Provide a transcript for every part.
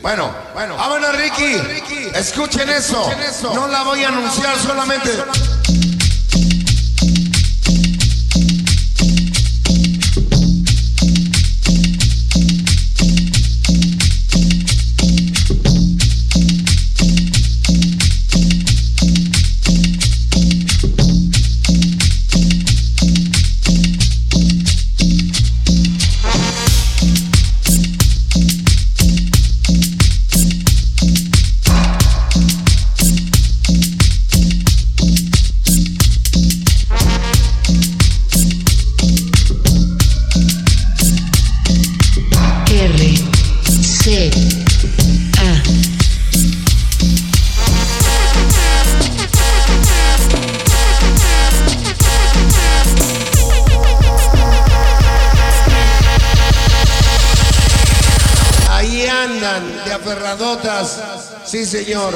Bueno, bueno. Vámonos, Ricky. Ricky. Escuchen, Escuchen eso. No la voy a anunciar solamente. Ferradotas, Sí, señor.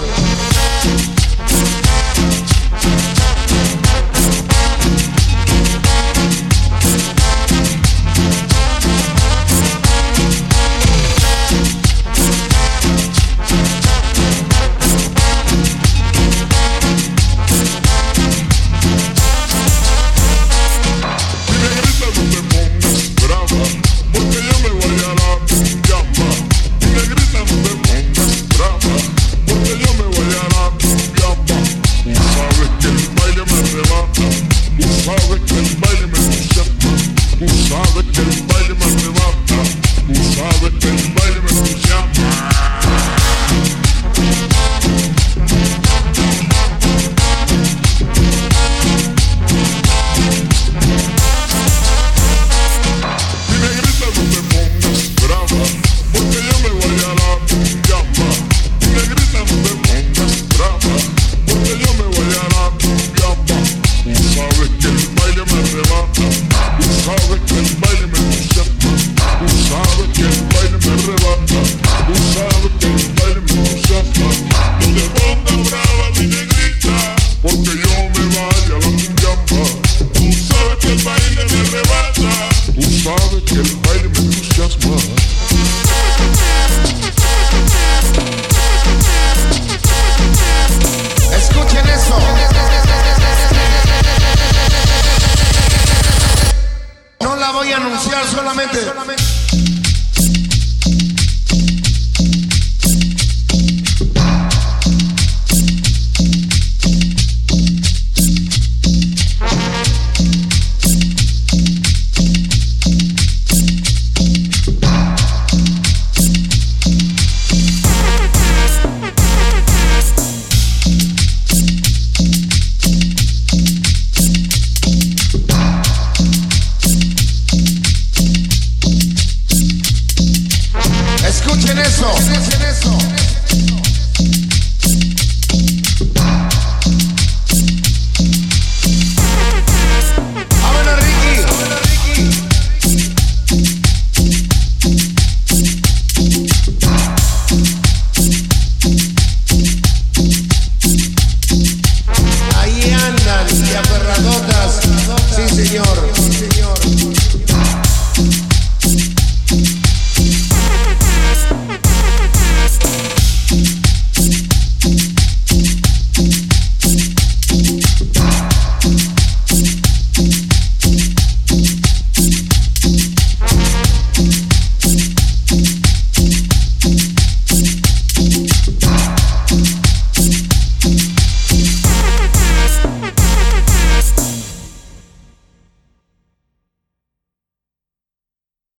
voy a anunciar solamente.